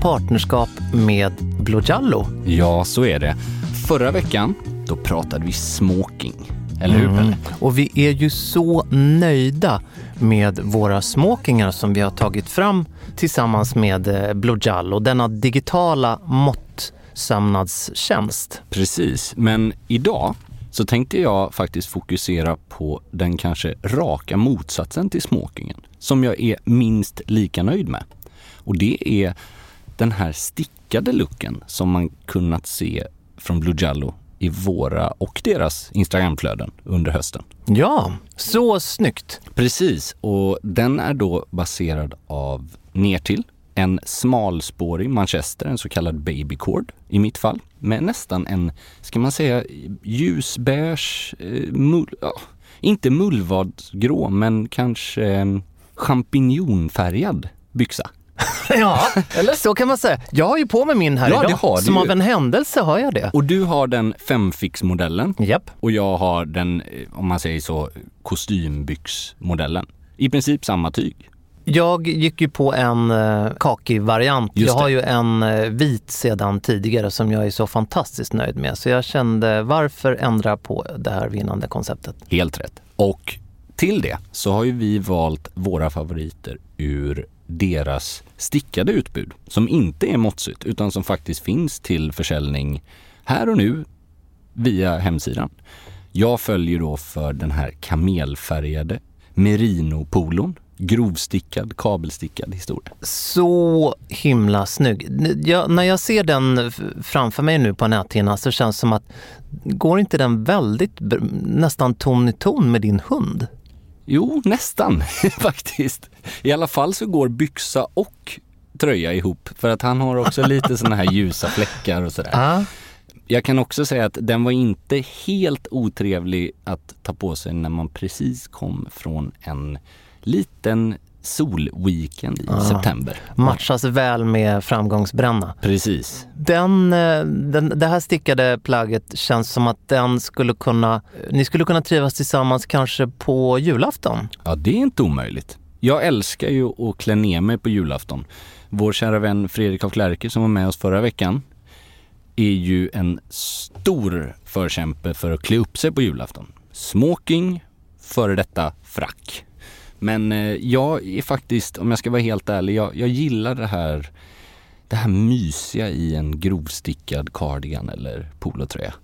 partnerskap med Blue Jallo. Ja, så är det. Förra veckan, då pratade vi smoking. Eller hur Mm. Och vi är ju så nöjda med våra smokingar som vi har tagit fram tillsammans med eh, Blue Jallo, denna digitala måttsömnadstjänst. Precis, men idag så tänkte jag faktiskt fokusera på den kanske raka motsatsen till smokingen, som jag är minst lika nöjd med. Och det är den här stickade looken som man kunnat se från Blue Jallo i våra och deras Instagramflöden under hösten. Ja, så snyggt. Precis, och den är då baserad av nertill en smalspårig manchester, en så kallad babycord i mitt fall, med nästan en, ska man säga, ljusbeige, eh, mull, ja, inte mullvadsgrå, men kanske eh, champinjonfärgad byxa. Ja, eller så kan man säga. Jag har ju på mig min här Ja, idag. det har du Som ju. av en händelse har jag det. Och du har den femfix-modellen Japp. och jag har den, eh, om man säger så, kostymbyxmodellen. I princip samma tyg. Jag gick ju på en uh, kakig variant. Just Jag har ju en eh, vit sedan tidigare som jag är så fantastiskt nöjd med. Så jag kände, varför ändra på det här vinnande konceptet? Helt rätt. Och till det så har ju vi valt våra favoriter ur deras stickade utbud som inte är måttsytt utan som faktiskt finns till försäljning här och nu via hemsidan. Jag följer då för den här kamelfärgade merinopolon. Grovstickad, kabelstickad historia. Så himla snygg. Jag, när jag ser den framför mig nu på näthinnan så känns det som att går inte den väldigt nästan ton i ton med din hund? Jo, nästan faktiskt. I alla fall så går byxa och tröja ihop för att han har också lite såna här ljusa fläckar och sådär. Ja. Jag kan också säga att den var inte helt otrevlig att ta på sig när man precis kom från en liten solweekend i september. Matchas väl med framgångsbränna. Precis. Den, eh, den, det här stickade plagget känns som att den skulle kunna, ni skulle kunna trivas tillsammans kanske på julafton. Ja, det är inte omöjligt. Jag älskar ju att klä ner mig på julafton. Vår kära vän Fredrik af Klerke som var med oss förra veckan är ju en stor förkämpe för att klä upp sig på julafton. Smoking, före detta frack. Men eh, jag är faktiskt, om jag ska vara helt ärlig, jag, jag gillar det här, det här mysiga i en grovstickad cardigan eller polotröja.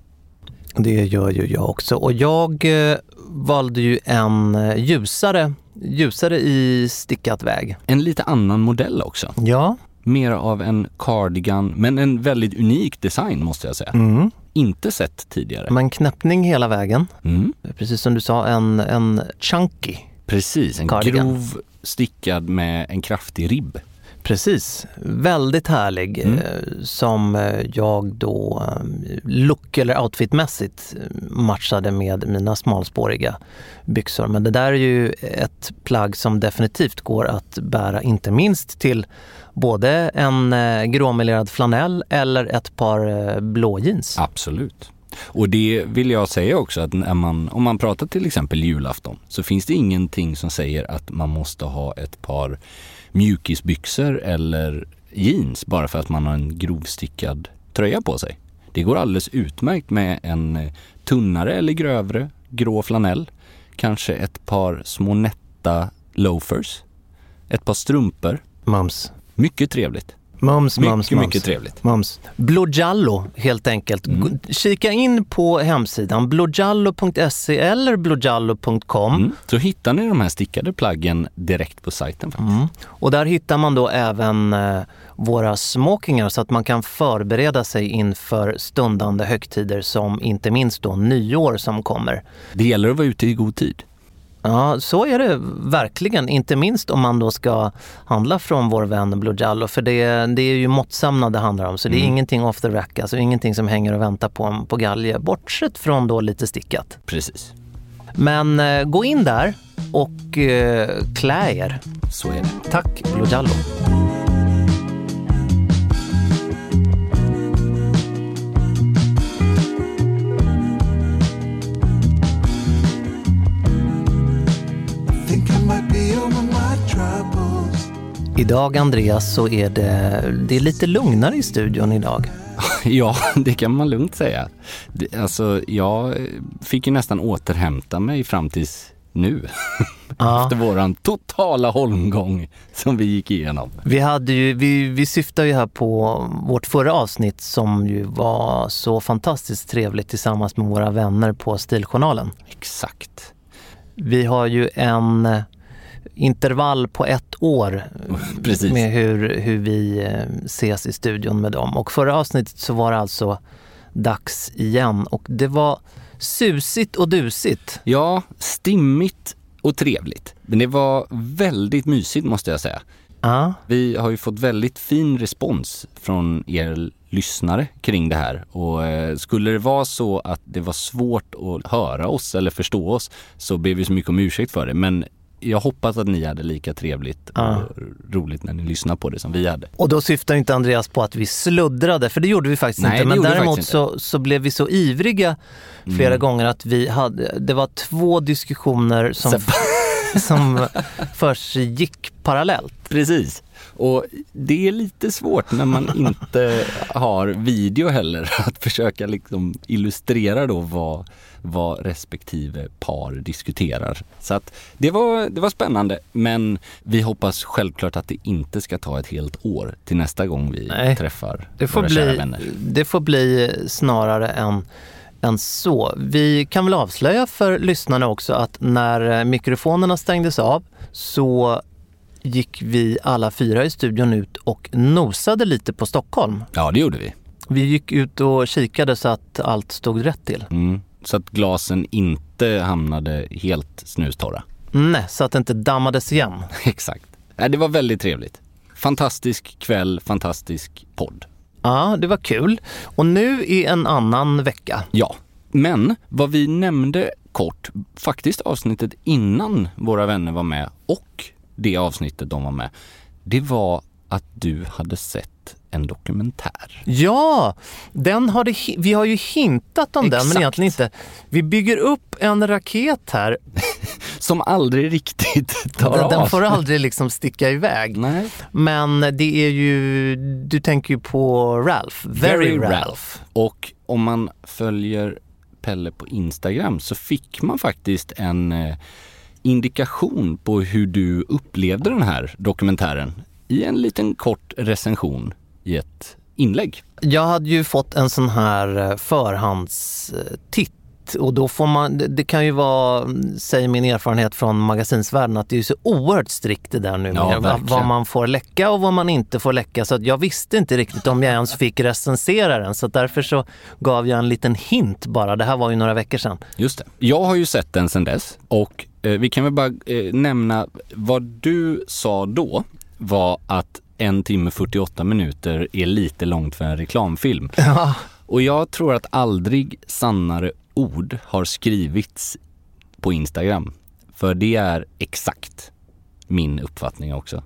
Det gör ju jag också. Och jag eh, valde ju en eh, ljusare, ljusare i stickat väg. En lite annan modell också. Ja. Mer av en cardigan, men en väldigt unik design måste jag säga. Mm. Inte sett tidigare. Men knäppning hela vägen. Mm. Precis som du sa, en, en chunky. Precis, en Cardigan. grov stickad med en kraftig ribb. Precis, väldigt härlig Mm. eh, som eh, jag då eh, look eller outfitmässigt matchade med mina smalspåriga byxor. Men det där är ju ett plagg som definitivt går att bära inte minst till både en gråmelerad flanell eller ett par blå jeans. Absolut. Och det vill jag säga också att när man, om man pratar till exempel julafton så finns det ingenting som säger att man måste ha ett par mjukisbyxor eller jeans bara för att man har en grovstickad tröja på sig. Det går alldeles utmärkt med en tunnare eller grövre grå flanell. Kanske ett par små nätta loafers. Ett par strumpor. Mums. Mycket trevligt. Mums, Mycket, mums, mums. mycket trevligt. Mums. Blojallo helt enkelt. Mm. Kika in på hemsidan blojallo.se eller blojallo.com. Mm. Så hittar ni de här stickade plaggen direkt på sajten faktiskt. Mm. Och där hittar man då även eh, våra smokingar så att man kan förbereda sig inför stundande högtider som inte minst då nyår som kommer. Det gäller att vara ute i god tid. Ja, så är det verkligen. Inte minst om man då ska handla från vår vän Blue Jallo. För det, det är ju måttsamnad det handlar om. Så det är Mm. ingenting off the rack, alltså ingenting som hänger och väntar på en på galge. Bortsett från då lite stickat. Precis. Men eh, gå in där och eh, klä er. Så är det. Tack Blue Jallo. Idag Andreas så är det, det är lite lugnare i studion idag. Ja, det kan man lugnt säga. Alltså, jag fick ju nästan återhämta mig fram tills nu. Ja. Efter våran totala holmgång som vi gick igenom. Vi, hade ju, vi, vi syftar ju här på vårt förra avsnitt som ju var så fantastiskt trevligt tillsammans med våra vänner på Stiljournalen. Exakt. Vi har ju en intervall på ett år Precis. med hur, hur vi eh, ses i studion med dem. Och förra avsnittet så var det alltså dags igen och det var susigt och dusigt. Ja, stimmigt och trevligt. Men det var väldigt mysigt måste jag säga. Ja, Vi har ju fått väldigt fin respons från er lyssnare kring det här och eh, skulle det vara så att det var svårt att höra oss eller förstå oss så ber vi så mycket om ursäkt för det. Men jag hoppas att ni hade lika trevligt Ja. och roligt när ni lyssnade på det som vi hade. Och då syftar inte Andreas på att vi sluddrade, för det gjorde vi faktiskt Nej, inte. Men däremot faktiskt så, så blev vi så ivriga flera Mm. gånger att vi hade, det var två diskussioner som, som försiggick parallellt. Precis. Och det är lite svårt när man inte har video heller att försöka liksom illustrera då vad, vad respektive par diskuterar. Så att det var, det var spännande men vi hoppas självklart att det inte ska ta ett helt år till nästa gång vi Nej. träffar Det får, våra kära bli, vänner. det får bli snarare än, än så. Vi kan väl avslöja för lyssnarna också att när eh, mikrofonerna stängdes av så gick vi alla fyra i studion ut och nosade lite på Stockholm. Ja, det gjorde vi. Vi gick ut och kikade så att allt stod rätt till. Mm. Så att glasen inte hamnade helt snustorra. Nej, så att det inte dammades igen. Exakt. Nej, det var väldigt trevligt. Fantastisk kväll, fantastisk podd. Ja, det var kul. Och nu i en annan vecka. Ja, men vad vi nämnde kort, faktiskt avsnittet innan våra vänner var med och det avsnittet de var med, det var att du hade sett en dokumentär. Ja, den har det, vi har ju hintat om den men Exakt. egentligen inte. Vi bygger upp en raket här. Som aldrig riktigt tar Den, av. den får aldrig liksom sticka iväg. Nej. Men det är ju, du tänker ju på Ralph. Very, Ralph. Och om man följer Pelle på Instagram så fick man faktiskt en eh, indikation på hur du upplevde den här dokumentären i en liten kort recension i ett inlägg. Jag hade ju fått en sån här eh, förhandstitt och då får man, det, kan ju vara, säger min erfarenhet från magasinsvärlden, att det är så oerhört strikt det där nu Ja, med vad, man får läcka och vad man inte får läcka. Så att jag visste inte riktigt om jag ens fick recensera den. Så därför så gav jag en liten hint bara. Det här var ju några veckor sedan. Just det. Jag har ju sett den sedan dess och eh, vi kan väl bara eh, nämna vad du sa då var att en timme 48 minuter är lite långt för en reklamfilm. Ja. Och jag tror att aldrig sannare ord har skrivits på Instagram. För det är exakt min uppfattning också.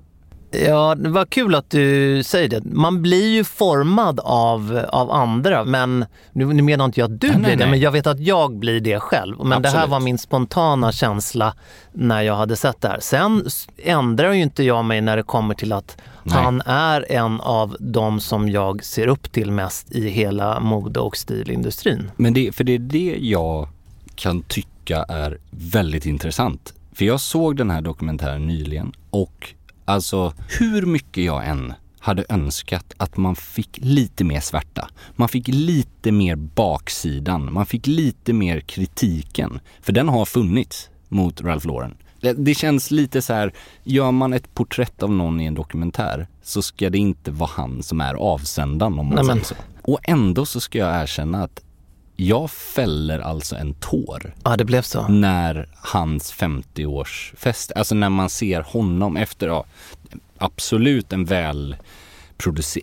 Ja, det var kul att du säger det. Man blir ju formad av, av andra, men nu, nu menar inte jag att du Nej, blir nej, det, nej. men jag vet att jag blir det själv. Men det här Absolut. var min spontana känsla när jag hade sett det här. Sen ändrar ju inte jag mig när det kommer till att han är en av de som jag ser upp till mest i hela mode och stilindustrin. Men det, för det är det jag kan tycka är väldigt intressant. För jag såg den här dokumentären nyligen och alltså hur mycket jag än hade önskat att man fick lite mer svärta. Man fick lite mer baksidan. Man fick lite mer kritiken. För den har funnits mot Ralph Lauren. Det, känns lite så här, gör man ett porträtt av någon i en dokumentär så ska det inte vara han som är avsändaren om man Nej, säger så. Och ändå så ska jag erkänna att jag fäller alltså en tår Ja, det blev så. när hans 50-årsfest, alltså när man ser honom efter, ja, absolut en väl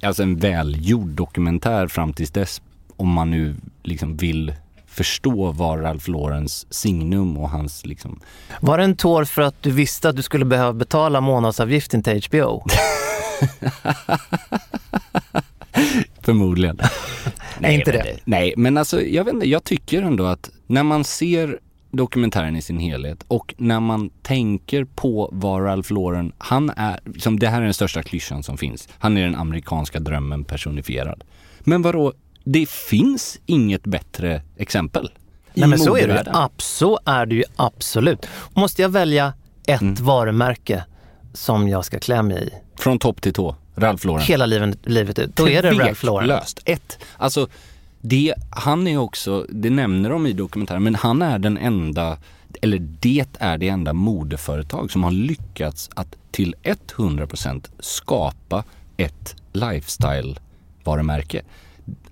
alltså en välgjord dokumentär fram tills dess om man nu liksom vill förstå vad Ralph Laurens signum och hans liksom Var det en tår för att du visste att du skulle behöva betala månadsavgiften till HBO? Förmodligen. Nej, inte men det. Nej, men alltså jag vet inte, jag tycker ändå att när man ser dokumentären i sin helhet och när man tänker på vad Ralph Lauren, han är, som det här är den största klyschan som finns. Han är den amerikanska drömmen personifierad. Men vadå, det finns inget bättre exempel. Nej men så är det ju. modevärlden. Ab- så är det ju absolut. Måste jag välja ett Mm. varumärke som jag ska klä mig i Från topp till tå, Ralph Lauren. hela livet, livet ut, då är det Ralph Lauren. Tveklöst. Ett, alltså det, han är också, det nämner de i dokumentären, men han är den enda, eller det är det enda modeföretag som har lyckats att till 100% skapa ett lifestyle-varumärke.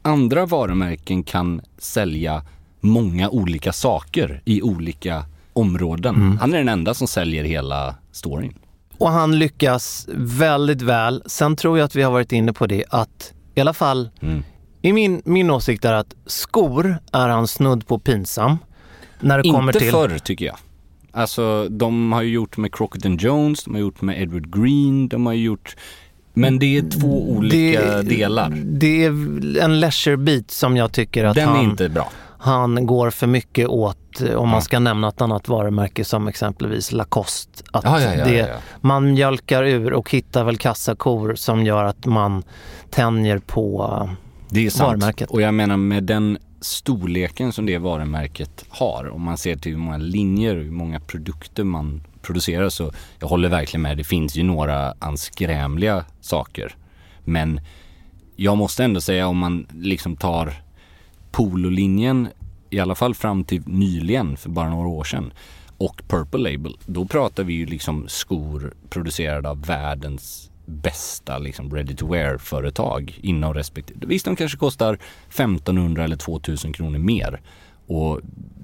Andra varumärken kan sälja många olika saker i olika områden. Han är den enda som säljer hela storyn. Och han lyckas väldigt väl. Sen tror jag att vi har varit inne på det att i alla fall Mm. i min, min åsikt är att skor är han snudd på pinsam. När det kommer Inte till... förr tycker jag. Alltså de har ju gjort med Crockett and Jones, de har gjort med Edward Green, de har gjort... Men det är två olika delar. Det är en leisurebit som jag tycker att Den han, är inte bra. Han går för mycket åt, eh, om man ska nämna ett annat varumärke som exempelvis Lacoste. Att Ja, ja, det. Man mjölkar ur och hittar väl kassakor som gör att man tänjer på eh, Det är sant. varumärket. Och jag menar med den storleken som det varumärket har, om man ser till hur många linjer och hur många produkter man producerar så jag håller verkligen med. Det finns ju några anskrämliga saker. Men jag måste ändå säga om man liksom tar pololinjen, i alla fall fram till nyligen, för bara några år sedan, och Purple Label, då pratar vi ju liksom skor producerade av världens bästa liksom ready to wear företag inom respektive. Visst, de kanske kostar 1500 eller 2000 kronor mer. Och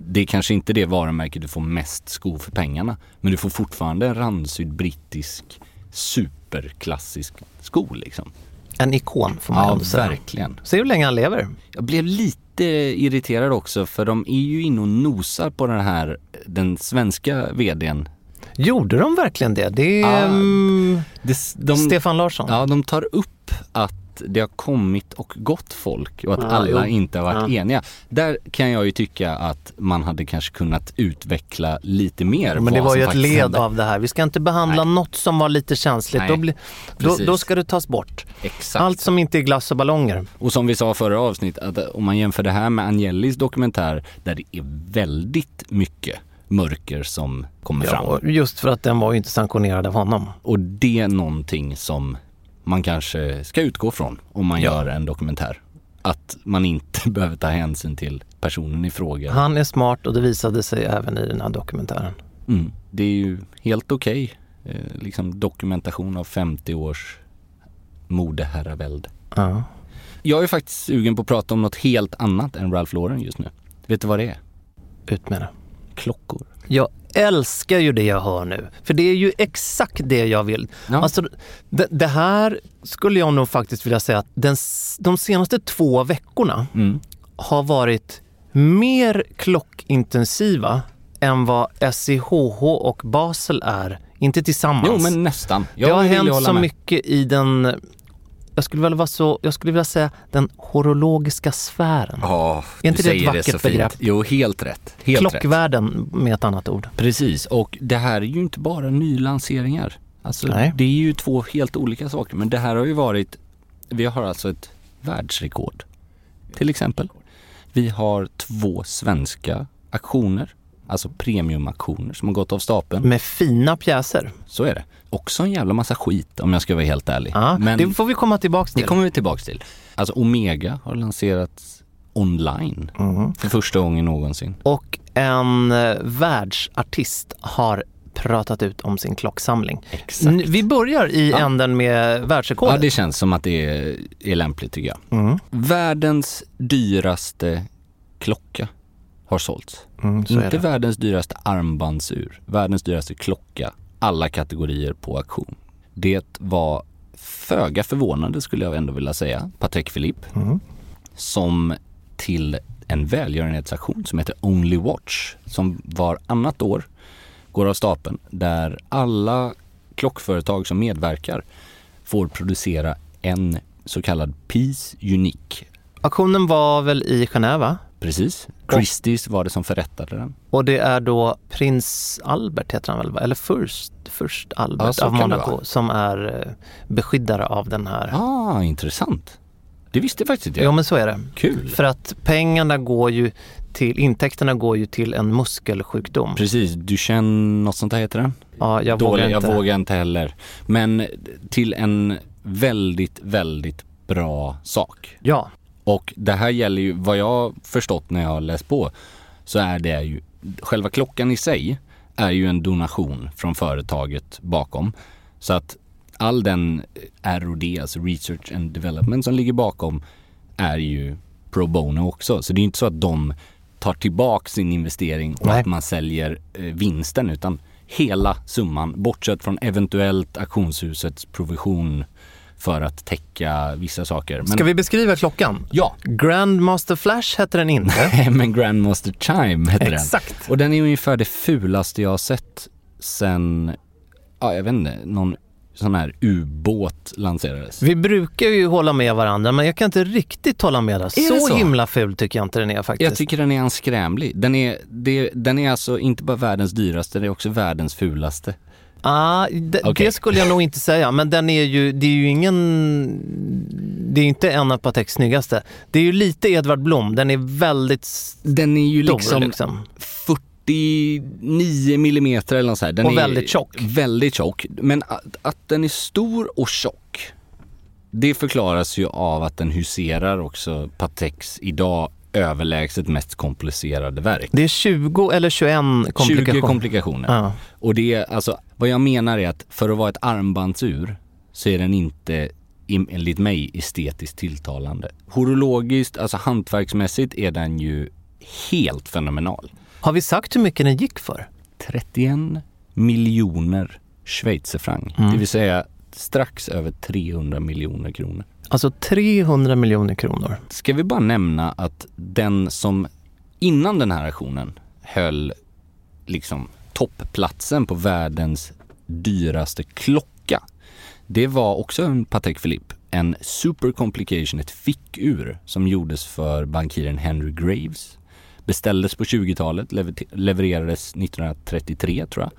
det är kanske inte det varumärke du får mest skor för pengarna. Men du får fortfarande en randsydd brittisk superklassisk sko liksom. en ikon får man Ja, säga. verkligen. Se hur länge han lever. Jag blev lite irriterad också för de är ju inne och nosar på den här, den svenska vdn. Gjorde de verkligen det? Det är mm, Det, de, Stefan Larsson. Ja, de tar upp att det har kommit och gått folk och att Ja, alla jo. inte har varit Ja. eniga. Där kan jag ju tycka att man hade kanske kunnat utveckla lite mer Men det var ju ett led hände. av det här. Vi ska inte behandla Nej. något som var lite känsligt. Då, blir- då, då ska det tas bort. Exakt. Allt som inte är glass och ballonger. Och som vi sa förra avsnittet, att om man jämför det här med Angelis dokumentär där det är väldigt mycket mörker som kommer Ja, fram. just för att den var ju inte sanktionerad av honom. Och det är någonting som man kanske ska utgå från om man Ja. gör en dokumentär. Att man inte behöver ta hänsyn till personen i fråga. Han är smart och det visade sig även i den här dokumentären. Mm. Det är ju helt okej. Eh, liksom dokumentation av 50 års modeherravälde. Ja. Jag är faktiskt sugen på att prata om något helt annat än Ralph Lauren just nu. Vet du vad det är? Ut med det. Klockor. Jag älskar ju det jag hör nu, för det är ju exakt det jag vill. Ja. Alltså, det, det här skulle jag nog faktiskt vilja säga att den, de senaste två veckorna Mm. har varit mer klockintensiva än vad SIHH och Basel är, inte tillsammans. Jo, men nästan. det har hänt så mycket i den, jag skulle, väl vara så, jag skulle vilja säga den horologiska sfären. Ja, Är inte det ett det vackert fint. begrepp? Jo, helt rätt. Helt rätt. Klockvärlden med ett annat ord. Precis, och det här är ju inte bara nylanseringar. Alltså, Nej. det är ju två helt olika saker, men det här har ju varit, vi har alltså ett världsrekord. Till exempel. Vi har två svenska aktioner, alltså premiumaktioner som har gått av stapeln. Med fina pjäser. Så är det. Också en jävla massa skit om jag ska vara helt ärlig. Ja, men det får vi komma tillbaks till. det kommer vi tillbaks till. Alltså Omega har lanserats online Mm. för första gången någonsin. Och en eh, världsartist har pratat ut om sin klocksamling. Exakt. Vi börjar i Ja. änden med Ja, världsrekordet. det känns som att det är, är lämpligt tycker jag. Mm. Världens dyraste klocka har sålts. Mm, så Inte det. världens dyraste armbandsur, världens dyraste klocka. Alla kategorier på auktion. Det var föga förvånande skulle jag ändå vilja säga, Patek Philippe, Mm. som till en välgörenhetsaktion som heter Only Watch, som var annat år går av stapeln, där alla klockföretag som medverkar får producera en så kallad Piece Unique. Auktionen var väl i Genève? Precis. Christie's var det som förrättade den. Och det är då prins Albert heter han väl? Eller Ja, Albert så av Monaco som är eh, beskyddare av den här. Ah, intressant. Det visste jag faktiskt inte. Jo men så är det. Kul. För att pengarna går ju till, intäkterna går ju till en muskelsjukdom. Precis, Duchenne, något sånt där heter den? Ja, jag Dålig, vågar inte. jag vågar inte heller. Men till en väldigt, väldigt bra sak. Ja, Och det här gäller ju, vad jag förstått när jag har läst på, så är det ju, själva klockan i sig är ju en donation från företaget bakom. Så att all den R&D, alltså Research and Development som ligger bakom, är ju pro bono också. Så det är inte så att de tar tillbaka sin investering och Nej. att man säljer eh, vinsten, utan hela summan, bortsett från eventuellt auktionshusets provision för att täcka vissa saker. Men, ska vi beskriva klockan? Ja, Grandmaster Flash hette den inte. men Grandmaster Chime heter den. Exakt. Och den är ungefär det fulaste jag har sett sen, ja jag vet inte, någon sån här ubåt lanserades. Vi brukar ju hålla med varandra men jag kan inte riktigt hålla med dig. det Så, så? himla ful tycker jag inte den är faktiskt. Jag tycker den är anskrämlig. Den är, det, den är alltså inte bara världens dyraste, det är också världens fulaste. Ah, det, Okej. det skulle jag nog inte säga, men den är ju, det är ju ingen... Det är inte en av Pateks snyggaste. Det är ju lite Edvard Blom, den är väldigt Den är ju liksom, liksom. 49 millimeter eller något så här. Den Och är väldigt tjock. Väldigt tjock. Men att, att den är stor och tjock, det förklaras ju av att den huserar också Pateks idag överlägset mest komplicerade verk. Det är 20 eller 21 komplikationer. 20 komplikationer. Ja. Och det är alltså, vad jag menar är att för att vara ett armbandsur så är den inte enligt mig estetiskt tilltalande. Horologiskt, alltså hantverksmässigt är den ju helt fenomenal. Har vi sagt hur mycket den gick för? 31 miljoner schweizerfranc, Mm. det vill säga strax över 300 miljoner kronor. Alltså 300 miljoner kronor. Ska vi bara nämna att den som innan den här aktionen höll liksom toppplatsen på världens dyraste klocka. Det var också en Patek Philippe, en Super Complication, ett fickur som gjordes för bankiren Henry Graves. Beställdes på 20-talet, levererades 1933 tror jag.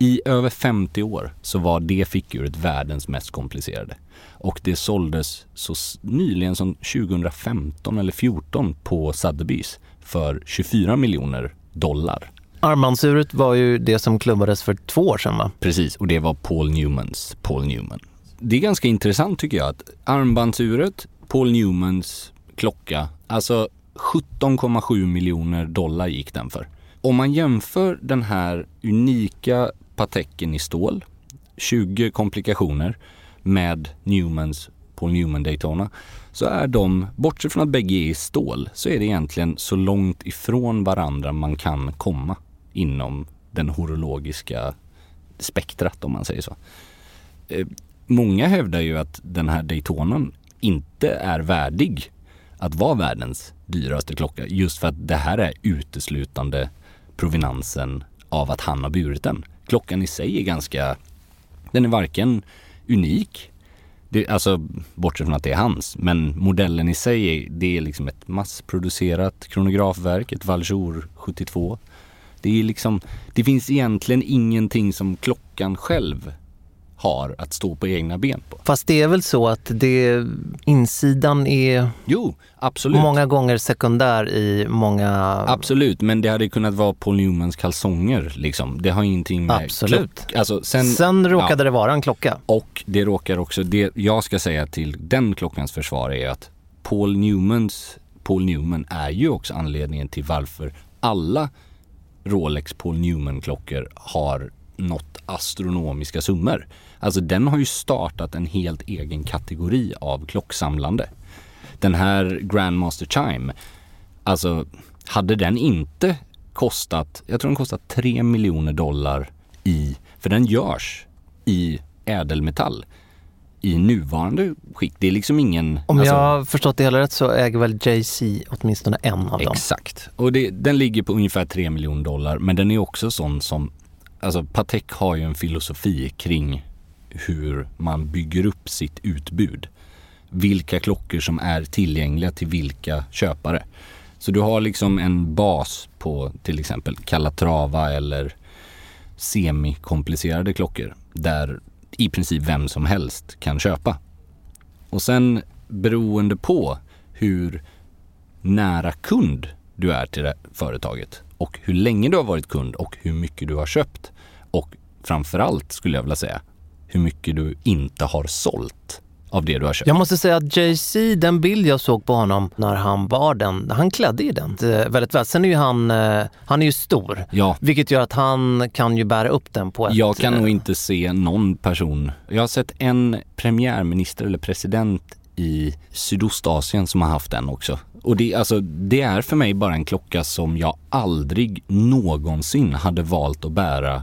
I över 50 år så var det fickuret världens mest komplicerade. Och det såldes så nyligen som 2015 eller 14 på Sotheby's för 24 miljoner dollar. Armbandsuret var ju det som klubbades för två år sedan va? Precis, och det var Paul Newmans Paul Newman. Det är ganska intressant tycker jag att armbandsuret, Paul Newmans klocka, alltså 17,7 miljoner dollar gick den för. Om man jämför den här unika Pateken i stål, 20 komplikationer, med Newmans Paul Newman Daytona, så är de, bortsett från att bägge är i stål, så är det egentligen så långt ifrån varandra man kan komma inom den horologiska spektrat om man säger så. Eh, många hävdar ju att den här Daytonan inte är värdig att vara världens dyraste klocka just för att det här är uteslutande provenansen av att han har burit den. Klockan i sig är ganska, den är varken unik, det, alltså bortsett från att det är hans, men modellen i sig är, det är liksom ett massproducerat kronografverk, ett Valjour 72. Det är liksom, det finns egentligen ingenting som klockan själv har att stå på egna ben på. Fast det är väl så att det, insidan är Jo, absolut. många gånger sekundär i många... Absolut, men det hade kunnat vara Paul Newmans kalsonger liksom. Det har ingenting med Absolut. klock... Alltså, sen, Sen råkade ja. det vara en klocka. Och det råkar också, det jag ska säga till den klockans försvar är att Paul Newmans, Paul Newman är ju också anledningen till varför alla Rolex Paul Newman-klockor har nått astronomiska summor. Alltså den har ju startat en helt egen kategori av klocksamlande. Den här Grandmaster Chime, alltså hade den inte kostat, jag tror den kostat 3 miljoner dollar i, för den görs i ädelmetall i nuvarande skick. Det är liksom ingen... Om alltså- jag har förstått det hela rätt så äger väl Jay-Z åtminstone en av dem. Exakt. Och det, den ligger på ungefär 3 miljoner dollar men den är också sån som, alltså Patek har ju en filosofi kring hur man bygger upp sitt utbud. Vilka klockor som är tillgängliga till vilka köpare. Så du har liksom en bas på till exempel Calatrava eller semikomplicerade klockor där i princip vem som helst kan köpa. Och sen beroende på hur nära kund du är till det företaget och hur länge du har varit kund och hur mycket du har köpt framförallt skulle jag vilja säga hur mycket du inte har sålt av det du har köpt. Jag måste säga att Jay-Z, den bild jag såg på honom när han bar den, han klädde ju den eh, väldigt väl. Sen är ju han, eh, han är ju stor, Ja, vilket gör att han kan ju bära upp den på ett... jag kan eh, nog inte se någon person. Jag har sett en premiärminister eller president i Sydostasien som har haft den också. Och det, alltså, det är för mig bara en klocka som jag aldrig någonsin hade valt att bära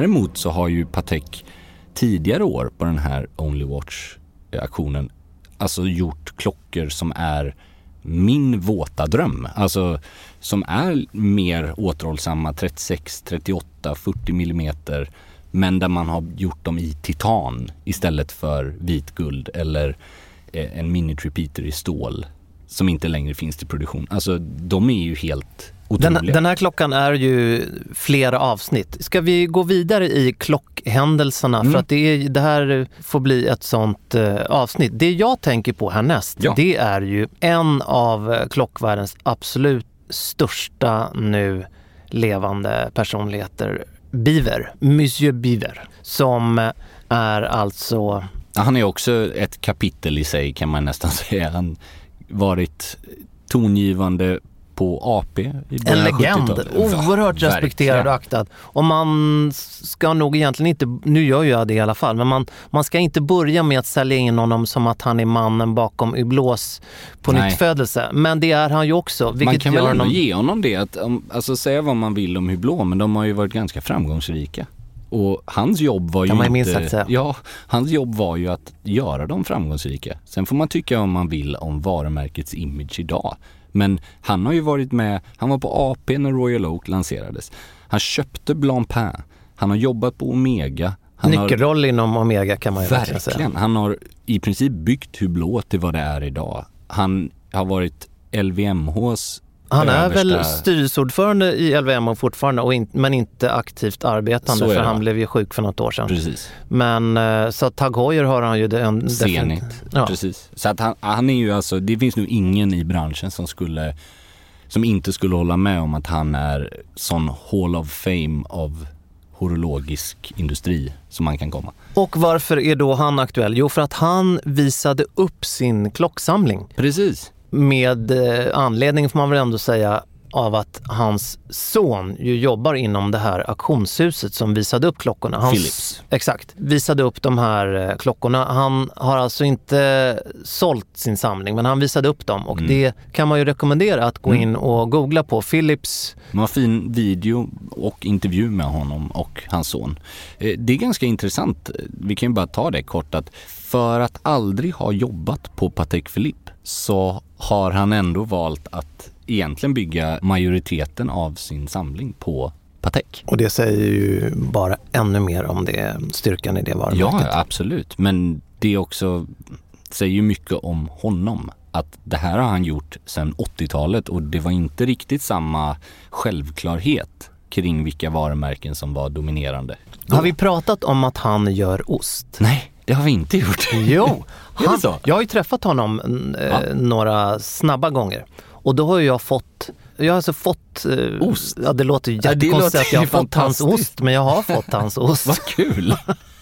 Däremot så har ju Patek tidigare år på den här Only Watch-aktionen alltså gjort klockor som är min våta dröm. Alltså som är mer återhållsamma 36, 38, 40 millimeter. Men där man har gjort dem i titan istället för vitguld eller eh, en mini-repeater i stål som inte längre finns till produktion. Alltså de är ju helt den, den här klockan är ju flera avsnitt. Ska vi gå vidare i klockhändelserna? Mm. För att det, är, det här får bli ett sånt eh, avsnitt. Det jag tänker på härnäst, Ja. det är ju en av eh, klockvärldens absolut största nu levande personligheter. Beaver, Monsieur Beaver, som eh, är alltså Han är också ett kapitel i sig kan man nästan säga. Han varit tongivande på AP i En början av legend. 70-talet. Oerhört respekterad och aktad. Och man ska nog egentligen inte, nu gör jag det i alla fall, men man, man ska inte börja med att sälja in honom som att han är mannen bakom Yblås på Nej. nyttfödelse. Men det är han ju också. Man kan väl ändå honom... ge honom det, att, alltså säga vad man vill om Hublå, men de har ju varit ganska framgångsrika. Och hans jobb var ju Kan man inte... Ja, hans jobb var ju att göra dem framgångsrika. Sen får man tycka om man vill om varumärkets image idag. Men han har ju varit med, han var på AP när Royal Oak lanserades. Han köpte Blancpain. Han har jobbat på Omega. Han har, Nyckelroll inom Omega kan man ju verkligen säga. Verkligen. Han har i princip byggt Hublå till vad det är idag. Han har varit LVMHs Han är väl översta- styrelseordförande i LVM fortfarande, och in, men inte aktivt arbetande för han blev ju sjuk för något år sedan. Precis. Men eh, så att Tag Heuer har han ju en, Zenit. Ja. Precis. Så att han, han är ju alltså, det finns nog ingen i branschen som skulle, som inte skulle hålla med om att han är sån Hall of Fame av horologisk industri som man kan komma. Och varför är då han aktuell? Jo, för att han visade upp sin klocksamling Precis. Med eh, anledning, får man väl ändå säga, av att hans son ju jobbar inom det här auktionshuset som visade upp klockorna. Hans, Philips. Exakt, visade upp de här eh, klockorna. Han har alltså inte sålt sin samling, men han visade upp dem och Mm. det kan man ju rekommendera att gå in och googla på. Philips Man har fin video och intervju med honom och hans son. Eh, Det är ganska intressant, vi kan ju bara ta det kort, att för att aldrig ha jobbat på Patek Philippe så har han ändå valt att egentligen bygga majoriteten av sin samling på Patek. och det säger ju bara ännu mer om det, styrkan i det varumärket. Ja, absolut. Men det också säger ju mycket om honom. Att det här har han gjort sedan 80-talet och det var inte riktigt samma självklarhet kring vilka varumärken som var dominerande. Har vi pratat om att han gör ost? Nej, det har vi inte gjort. Jo, han, jag har ju träffat honom eh, Ja. några snabba gånger och då har ju jag fått jag har alltså fått... eh, Ost? Ja, det låter det jättekonstigt låter att jag har ju fått hans ost, men jag har fått hans ost. Vad kul!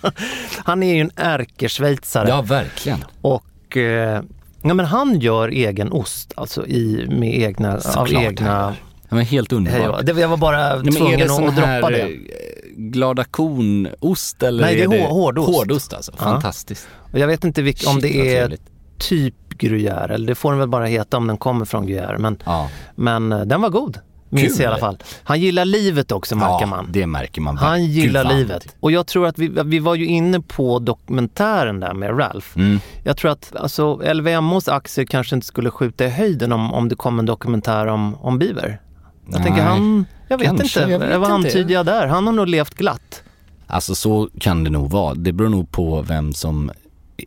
Han är ju en ärkeschweizare Ja, verkligen. och eh, ja, men han gör egen ost, alltså i, med egna, av Såklart egna... han gör. Ja, men helt underbart. det, jag var bara tvungen att, droppa det. Glada kon-ost eller? Nej, det är hår- hårdost. Hårdost alltså, Ja. fantastiskt. Och jag vet inte vilk, om Shit, det är typ gruyère, eller det får den väl bara heta om den kommer från gruyère. Men, Ja. men eh, den var god, minns Kul. jag i alla fall. Han gillar livet också märker ja, man. det märker man. Han Gud, gillar han- livet. Och jag tror att vi, vi var ju inne på dokumentären där med Ralph. Mm. Jag tror att alltså, LVMHs aktier kanske inte skulle skjuta i höjden om, om det kom en dokumentär om, om Beaver. Jag Nej, tänker han, jag vet kanske, inte, jag vet vad antyder jag där? Han har nog levt glatt. Alltså så kan det nog vara. Det beror nog på vem som,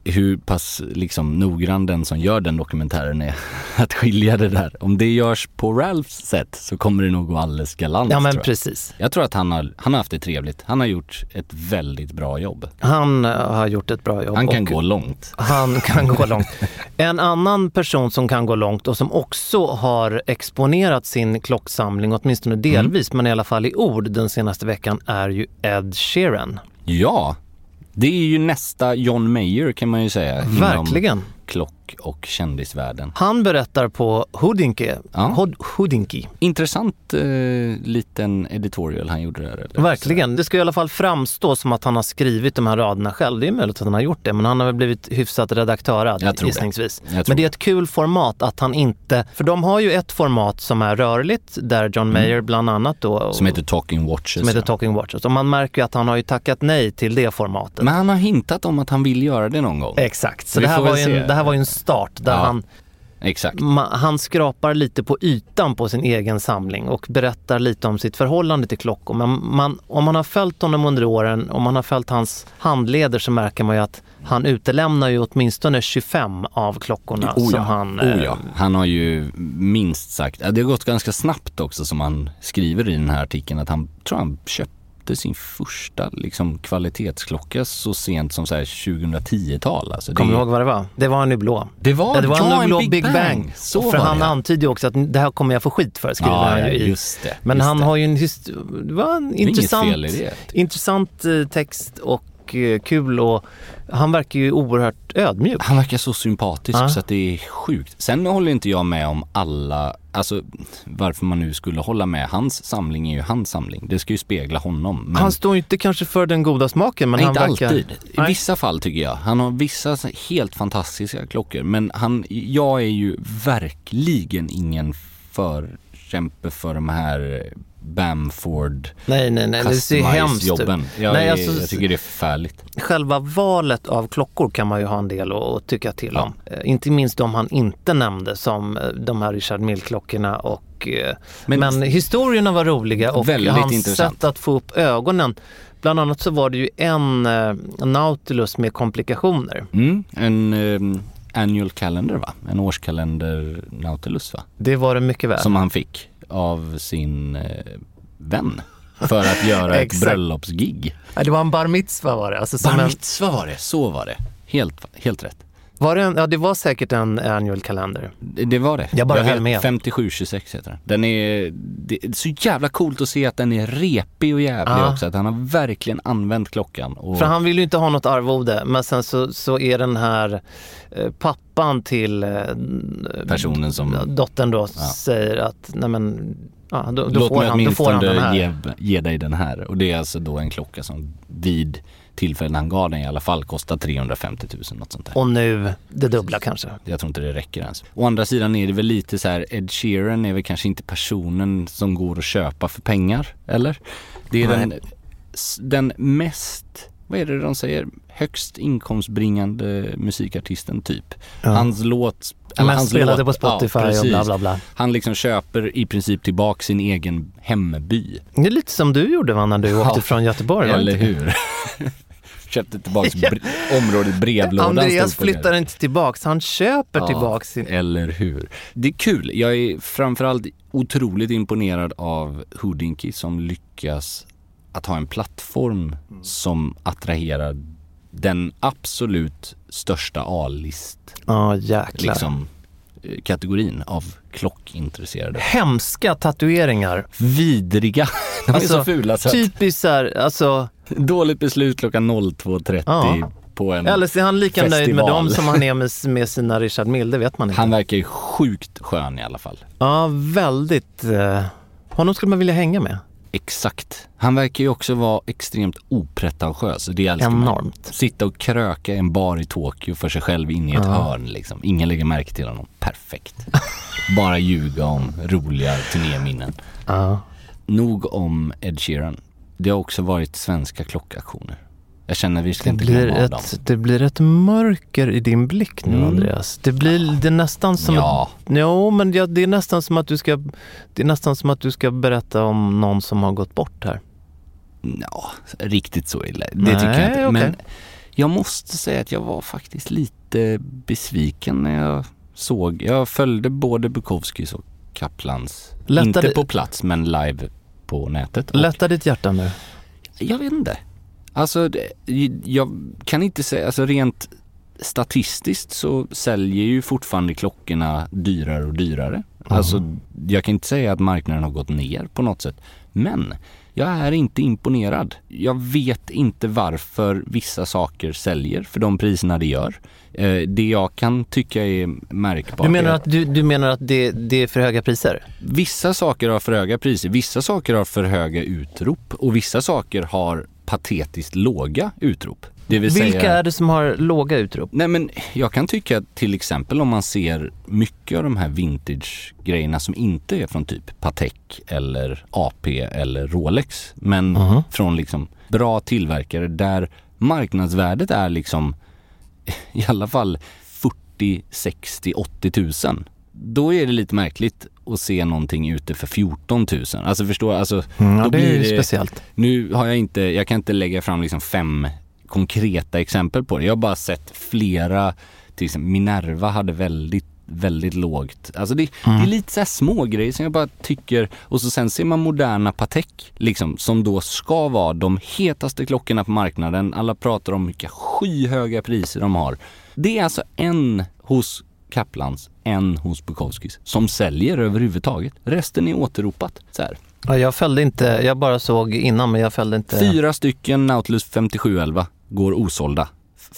hur pass liksom noggrann den som gör den dokumentären är. Att skilja det där. Om det görs på Ralphs sätt så kommer det nog gå alldeles galant Ja men tror jag. precis. Jag tror att han har, han har haft det trevligt. Han har gjort ett väldigt bra jobb. Han eh, har gjort ett bra jobb. Han kan gå långt. Han kan gå långt. En annan person som kan gå långt och som också har exponerat sin klocksamling, åtminstone Mm. delvis, men i alla fall i ord den senaste veckan, är ju Ed Sheeran. Ja, det är ju nästa John Mayer kan man ju säga. Verkligen. klock och kändisvärlden. Han berättar på Houdinke, Ja. Hod, Houdinki. Intressant eh, liten editorial han gjorde där. Eller? Verkligen. Det ska i alla fall framstå som att han har skrivit de här raderna själv. Det är möjligt att han har gjort det, men han har väl blivit hyfsat redaktörad Jag tror det. gissningsvis. Jag tror Men det är ett kul format att han inte... För de har ju ett format som är rörligt, där John Mayer bland annat då... Mm. Som heter Talking Watches. som heter ja. Talking Watches. Och man märker ju att han har ju tackat nej till det formatet. Men han har hintat om att han vill göra det någon gång. Exakt, så det här, en, det här var ju en start där Ja. han Exakt. Han skrapar lite på ytan på sin egen samling och berättar lite om sitt förhållande till klockor. Men man, om man har följt honom under åren, om man har följt hans handleder så märker man ju att han utelämnar ju åtminstone 25 av klockorna Oh ja. som han... oh eh, ja. Han har ju minst sagt, det har gått ganska snabbt också som han skriver i den här artikeln att han tror han köpte sin första liksom, kvalitetsklocka så sent som så här 2010-tal. Alltså, det, Kommer du ihåg vad det var? Det var en Hublot. Det var, Ja, det var ja, en Hublot Big, Big Bang. Bang. Så för han det. antyder ju också att det här kommer jag få skit för, skriver Ja, just det. Men just han det. har ju en det var en intressant, fel i det. intressant eh, text och kul och han verkar ju oerhört ödmjuk. Han verkar så sympatisk Ja. så att det är sjukt. Sen håller inte jag med om alla, alltså varför man nu skulle hålla med. Hans samling är ju hans samling. Det ska ju spegla honom. Men Han står ju inte kanske för den goda smaken men Nej, han inte verkar... alltid. I vissa fall tycker jag. Han har vissa helt fantastiska klockor. Men han, jag är ju verkligen ingen förkämpe för de här Bamford Nej, nej, nej. Det ser hemskt jobben. Jag, Nej, alltså, jag tycker det är förfärligt. Själva valet av klockor kan man ju ha en del att tycka till Ja. om. Eh, Inte minst de han inte nämnde som eh, de här Richard Mille-klockorna och eh, Men- men, historierna var roliga och Väldigt hans intressant. sätt att få upp ögonen. Bland annat så var det ju en eh, Nautilus med komplikationer. Mm, en eh, annual calendar va? En årskalender Nautilus va? Det var det mycket väl. Som han fick av sin eh, vän. För att göra ett bröllopsgig. Ja, det var en bar mitzva var det. Alltså Bar en, mitzva var det, så var det. Helt, helt rätt. Var det, en, ja, det var säkert en annual kalender. Det var det. Jag bara höll vet, med. 5726 heter den. Den är, det är så jävla coolt att se att den är repig och jävlig Ja. också. Att han har verkligen använt klockan. Och, För han vill ju inte ha något arvode men sen så, så är den här eh, pappan till eh, Personen som- dottern då säger att nej men ja, då, då, Låt får mig åtminstone ge dig den här. Och det är alltså då en klocka som vid tillfället han gav den i alla fall kostar 350 000 något sånt där. Och nu det dubbla kanske. Jag tror inte det räcker ens. Å andra sidan är det väl lite så här, Ed Sheeran är väl kanske inte personen som går att köpa för pengar, eller? Det är Nej. den, den mest, vad är det de säger, högst inkomstbringande musikartisten typ. Ja. Hans låt, Mest spelade på Spotify och precis. bla bla bla. Han liksom köper i princip tillbaka sin egen hemby. Det är lite som du gjorde va, när du åkte Ja. från Göteborg? Eller hur? Köpte tillbaks bre- området brevlådan. Andreas flyttar inte tillbaks, han köper Ja, tillbaks sin... Eller hur? Det är kul. Jag är framförallt otroligt imponerad av Houdinky som lyckas att ha en plattform som attraherar den absolut största A-list Ja jäklar. liksom, eh, kategorin av klockintresserade. Hemska tatueringar. Vidriga. De är Alltså, så fula så Typiskt såhär, alltså, dåligt beslut klockan 02.30 Ja. på en eller så är han lika nöjd med festival. dem som han är med, med sina Richard Mille, det vet man inte. Han verkar ju sjukt skön i alla fall. Ja, väldigt. Eh, honom skulle man vilja hänga med. Exakt. Han verkar ju också vara extremt opretentiös. Det älskar man. Enormt. Sitta och kröka i en bar i Tokyo för sig själv inne i ett hörn liksom. Ingen lägger märke till honom. Perfekt. Bara ljuga om roliga turnéminnen. Ja. Nog om Ed Sheeran. Det har också varit svenska klockaktioner. Jag känner vi ska Det, inte blir glömma av dem. ett, det blir ett mörker i din blick nu Mm. Andreas. Det blir det är nästan som Ja. att, Jo, men ja, det är nästan som att du ska Det är nästan som att du ska berätta om någon som har gått bort här. Ja, riktigt så illa. Det Nej, tycker jag inte. okej. Men jag måste säga att jag var faktiskt lite besviken när jag såg. Jag följde både Bukowskis och Kaplans. Lättade- Inte på plats men live på nätet. Och Lätta ditt hjärta nu. Jag vet inte. Alltså det, jag kan inte säga, alltså rent statistiskt så säljer ju fortfarande klockorna dyrare och dyrare. Alltså jag kan inte säga att marknaden har gått ner på något sätt. Men jag är inte imponerad. Jag vet inte varför vissa saker säljer för de priserna det gör. Eh, det jag kan tycka är märkbart Du menar att, du, du menar att det, det är för höga priser? Vissa saker har för höga priser, vissa saker har för höga utrop och vissa saker har patetiskt låga utrop. Det Vilka säga... är det som har låga utrop? Nej men jag kan tycka att till exempel om man ser mycket av de här vintage-grejerna som inte är från typ Patek eller AP eller Rolex men Mhm. från liksom bra tillverkare där marknadsvärdet är liksom i alla fall 40, 60, 80 tusen. Då är det lite märkligt att se någonting ute för 14 000. Alltså förstå, alltså Mm, ja, det är blir ju speciellt. Nu har jag inte, jag kan inte lägga fram liksom fem konkreta exempel på det. Jag har bara sett flera, till exempel Minerva hade väldigt väldigt lågt. Alltså det, det är lite så små grejer som jag bara tycker och så sen ser man moderna Patek liksom som då ska vara de hetaste klockorna på marknaden. Alla pratar om vilka skyhöga priser de har. Det är alltså en hos Kaplans, en hos Bukowskis som säljer överhuvudtaget. Resten är återropat. Så här. Ja, jag följde inte, jag bara såg innan men jag följde inte. Fyra stycken Nautilus 5711 går osålda.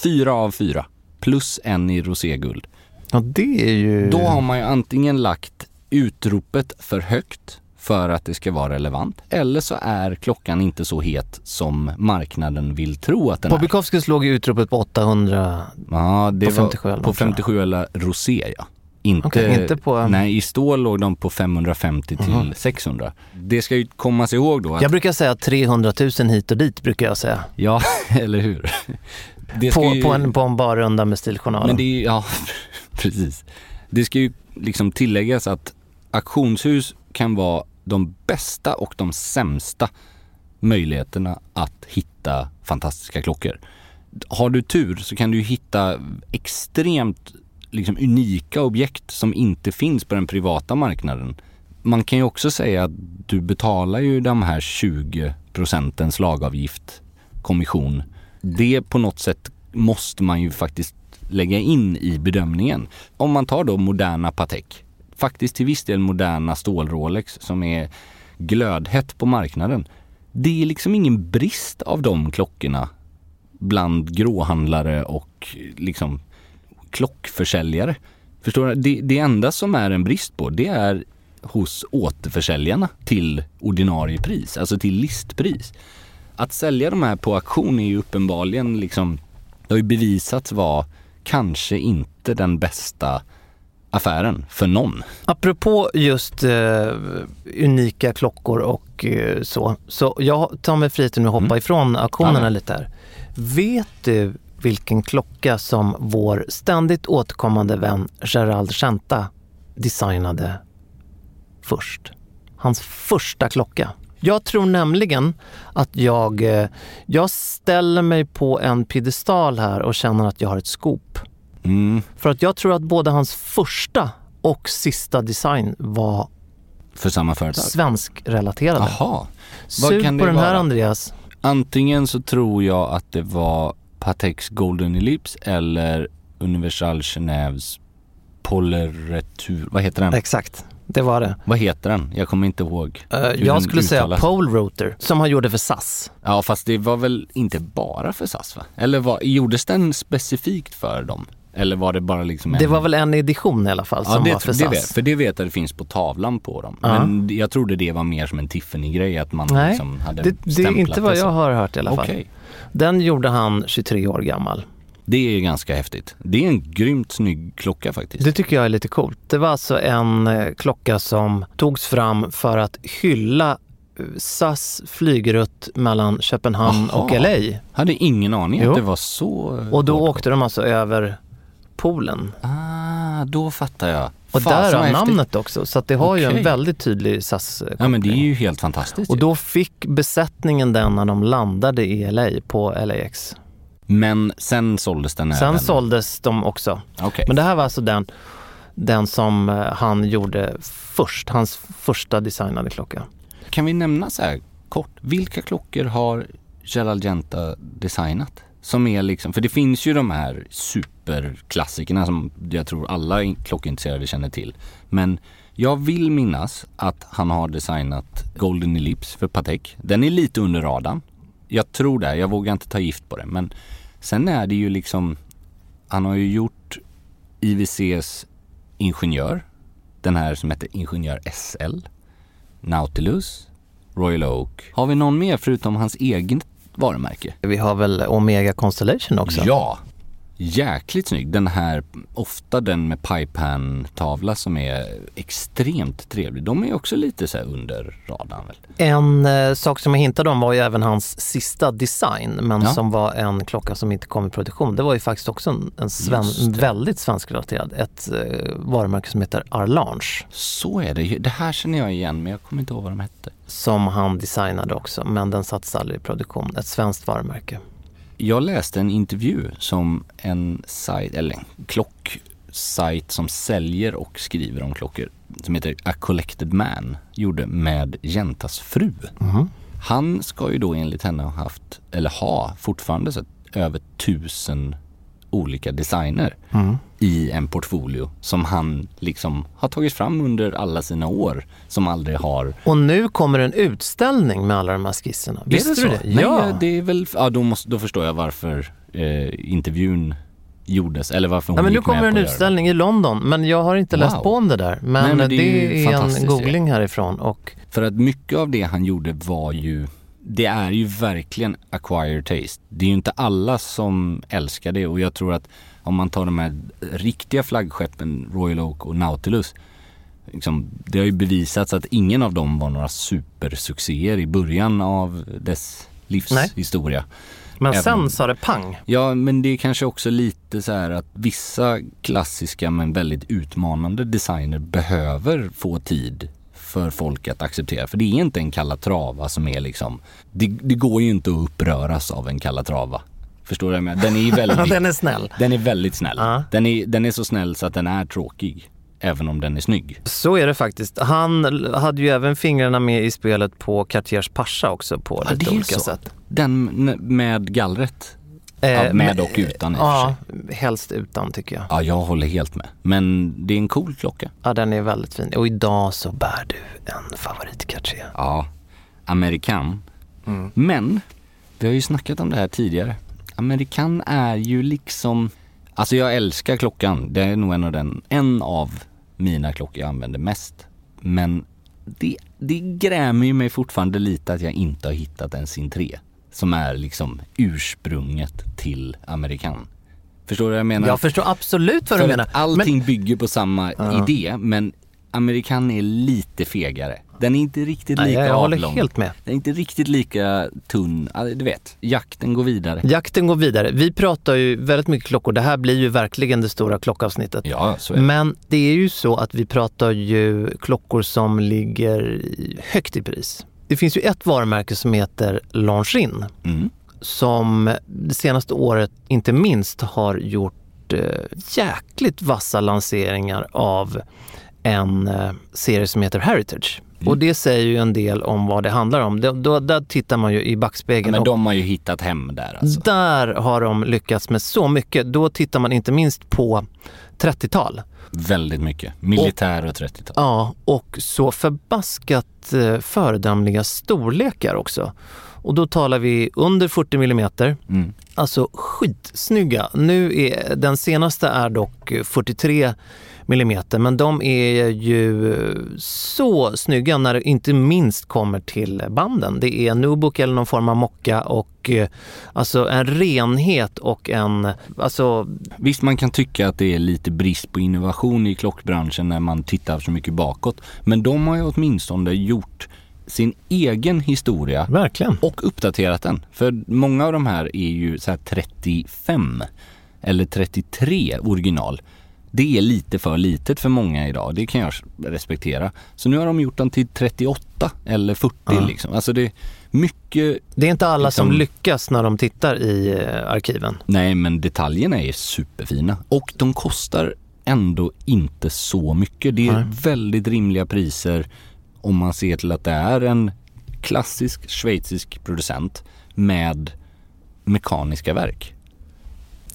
Fyra av fyra. Plus en i roséguld. Ja, det är ju... Då har man ju antingen lagt utropet för högt för att det ska vara relevant. Eller så är klockan inte så het som marknaden vill tro att den är. Bukowskis låg ju utropet på 800. Ja, det på var 57 eller på något, tror jag. 57 eller rosé ja. Inte, Okej, inte på- Nej, i stål låg de på 550 till 600. Det ska ju komma sig ihåg då att... Jag brukar säga 300 000 hit och dit brukar jag säga. Ja, eller hur? På, ju- på, en, på en barrunda med Stiljournalen. Men det är ja, precis. Det ska ju liksom tilläggas att auktionshus kan vara de bästa och de sämsta möjligheterna att hitta fantastiska klockor. Har du tur så kan du hitta extremt liksom unika objekt som inte finns på den privata marknaden. Man kan ju också säga att du betalar ju de här 20 procentens lagavgift, kommission. Det på något sätt måste man ju faktiskt lägga in i bedömningen. Om man tar då moderna Patek, faktiskt till viss del moderna stål-Rolex som är glödhett på marknaden. Det är liksom ingen brist av de klockorna bland gråhandlare och liksom klockförsäljare. Förstår du? Det, det enda som är en brist på det är hos återförsäljarna till ordinarie pris, alltså till listpris. Att sälja de här på auktion är ju uppenbarligen liksom, det har ju bevisats vara kanske inte den bästa affären för någon. Apropå just eh, unika klockor och eh, så, så jag tar mig friheten att hoppa Mm. ifrån auktionerna Ja, lite här. Vet du vilken klocka som vår ständigt återkommande vän Gerald Genta designade först? Hans första klocka. Jag tror nämligen att jag, eh, jag ställer mig på en piedestal här och känner att jag har ett scoop. Mm, För att jag tror att både hans första och sista design var för samma företag. svenskrelaterade. Jaha. Sug på den här vara? Andreas. Antingen så tror jag att det var Pateks Golden Ellipse eller Universal Genèves Poleretur. Vad heter den? Exakt, det var det. Vad heter den? Jag kommer inte ihåg. Den jag skulle säga uttalas. Pole Rotor, som han gjorde för SAS. Ja fast det var väl inte bara för SAS va? Eller var, gjordes den specifikt för dem? Eller var det bara liksom en... Det var väl en edition i alla fall som Ja, det, var för det SAS. vet, för det vet jag det finns på tavlan på dem. Ja. Men jag trodde det var mer som en Tiffany-grej att man Nej, liksom hade det, det är inte vad det jag har hört i alla fall. Okej. Den gjorde han 23 år gammal. Det är ganska häftigt. Det är en grymt snygg klocka faktiskt. Det tycker jag är lite coolt. Det var alltså en eh, klocka som togs fram för att hylla eh, SAS flygrutt mellan Köpenhamn Aha. och LA. Hade ingen aning Jo. att det var så... eh, Och då åkte de alltså över poolen. Ah, då fattar jag. Och där har namnet också. Så det har ju Okej. en väldigt tydlig SAS Ja men det är ju helt fantastiskt Och ju. då fick besättningen den när de landade i LA på LAX. Men sen såldes den Sen även. såldes de också. Okej. Men det här var alltså den, den som eh, han gjorde först, hans första designade klocka. Kan vi nämna så här kort, vilka klockor har Gerald Genta designat? Som är liksom, för det finns ju de här superklassikerna som jag tror alla klockintresserade känner till. Men jag vill minnas att han har designat Golden Ellipse för Patek. Den är lite under radarn. Jag tror det, jag vågar inte ta gift på det. Men sen är det ju liksom, han har ju gjort IWCs Ingenjör. Den här som heter Ingenjör SL. Nautilus, Royal Oak. Har vi någon mer förutom hans egen varumärke? Vi har väl Omega Constellation också? Ja, jäkligt snygg. Den här, ofta den med pipan-tavla som är extremt trevlig. De är också lite så under radarn väl? En eh, sak som jag hintade om var ju även hans sista design, men Ja. som var en klocka som inte kom i produktion. Det var ju faktiskt också en, en sven, väldigt svenskrelaterad, ett eh, varumärke som heter Arlange. Så är det. Det här känner jag igen men jag kommer inte ihåg vad de hette. Som han designade också, men den sattes aldrig i produktion. Ett svenskt varumärke. Jag läste en intervju som en sajt, eller en klocksajt som säljer och skriver om klockor som heter A Collected Man gjorde med Jentas fru. Han ska ju då enligt henne ha haft, eller ha fortfarande så över tusen olika designer i en portfolio som han liksom har tagit fram under alla sina år som aldrig har Och nu kommer en utställning med alla de här skisserna. Visste du det? Nej, ja. det är väl, ja då, måste, då förstår jag varför eh, intervjun gjordes eller varför hon Nej, men nu kommer en utställning i London, men jag har inte läst Wow. på om det där. Men, Nej, men det, det är är, en googling härifrån. Och det. För att mycket av det han gjorde var ju, det är ju verkligen acquired taste. Det är ju inte alla som älskar det och jag tror att om man tar de här riktiga flaggskeppen Royal Oak och Nautilus Liksom, det har ju bevisats att ingen av dem var några supersuccéer i början av dess livshistoria. men Även sen sa det pang. Ja, men det är kanske också lite så här att vissa klassiska men väldigt utmanande designer behöver få tid för folk att acceptera. För det är inte en Calatrava som är liksom, det, det går ju inte att uppröras av en Calatrava. Förstår du vad jag menar? Den är ju väldigt, Den är snäll. den är väldigt snäll. Ja. Den, är, den är så snäll så att den är tråkig. Även om den är snygg. Så är det faktiskt. Han hade ju även fingrarna med i spelet på Cartiers Pascha också på Ja, lite olika så. sätt. Den med- gallret. Eh, Ja, med och utan i och för Ja, sig. helst utan tycker jag. Ja, jag håller helt med. Men det är en cool klocka. Ja, den är väldigt fin. Och idag så bär du en favorit Cartier. Ja, amerikan. Men, vi har ju snackat om det här tidigare. Amerikan är ju liksom, alltså jag älskar klockan. Det är nog en av, den, en av mina klockor jag använder mest. Men det, det grämer ju mig fortfarande lite att jag inte har hittat en Sin 3. Som är liksom ursprunget till amerikan. Förstår du vad jag menar? Jag förstår absolut vad du menar. allting bygger på samma idé men amerikan är lite fegare. Den är inte riktigt Nej, lika jag håller avlång. helt med. Den är inte riktigt lika tunn. Du vet, jakten går vidare. Jakten går vidare. Vi pratar ju väldigt mycket klockor. Det här blir ju verkligen det stora klockavsnittet. Ja, så är det. Men det är ju så att vi pratar ju klockor som ligger högt i pris. Det finns ju ett varumärke som heter Longines Mm. som det senaste året inte minst har gjort eh, jäkligt vassa lanseringar av en eh, serie som heter Heritage. Mm. Och det säger ju en del om vad det handlar om. Då, då, där tittar man ju i Ja, backspegeln men och de har ju hittat hem där alltså. där har de lyckats med så mycket. Då tittar man inte minst på 30-tal. Väldigt mycket. Militär och 30-tal. Ja, och så förbaskat eh, föredömliga storlekar också. Och då talar vi under 40 millimeter. Mm. Alltså skitsnygga. Nu är, den senaste är dock eh, 43 millimeter, men de är ju så snygga när det inte minst kommer till banden. Det är Nubuck eller någon form av mocka och eh, alltså en renhet och en, alltså Visst, man kan tycka att det är lite brist på innovation i klockbranschen när man tittar så mycket bakåt. Men de har ju åtminstone gjort sin egen historia verkligen. och uppdaterat den. För många av de här är ju så här 35 eller 33 original. Det är lite för litet för många idag, det kan jag respektera. Så nu har de gjort den till 38 eller 40 liksom. Alltså det är mycket, Det är inte alla som Liksom- lyckas när de tittar i eh, arkiven. nej men detaljerna är superfina. Och de kostar ändå inte så mycket. Det är Nej. väldigt rimliga priser om man ser till att det är en klassisk schweizisk producent med mekaniska verk.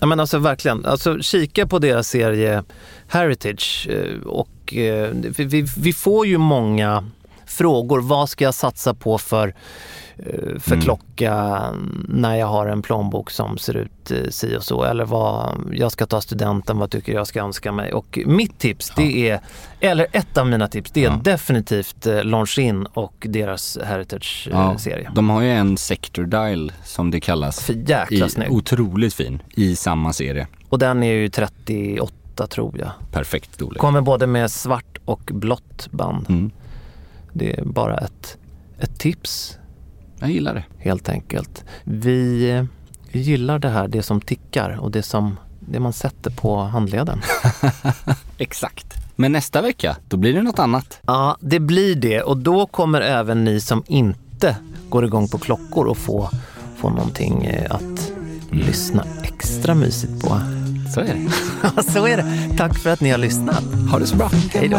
Ja men alltså verkligen, alltså kika på deras serie Heritage eh, och eh, vi, vi, vi får ju många frågor. Vad ska jag satsa på för, eh, för Mm. när jag har en plånbok som ser ut eh, si och så? Eller vad, jag ska ta studenten, vad tycker jag ska önska mig? Och mitt tips det är, eller ett av mina tips, det är Ja. definitivt eh, Longines och deras Heritage-serie. de har ju en sector dial som det kallas. För jäkla I, snygg. otroligt fin i samma serie. Och den är ju 38 tror jag. Perfekt storlek. Kommer både med svart och blått band. Mm. Det är bara ett, ett tips Jag gillar det. helt enkelt. Vi gillar det här, det som tickar och det som det man sätter på handleden. Exakt. Men nästa vecka, då blir det något annat. Ja, det blir det och då kommer även ni som inte går igång på klockor att få, få någonting eh, att lyssna extra mysigt på. Så är det. Så är det. Tack för att ni har lyssnat. Ha det så bra. Hej då.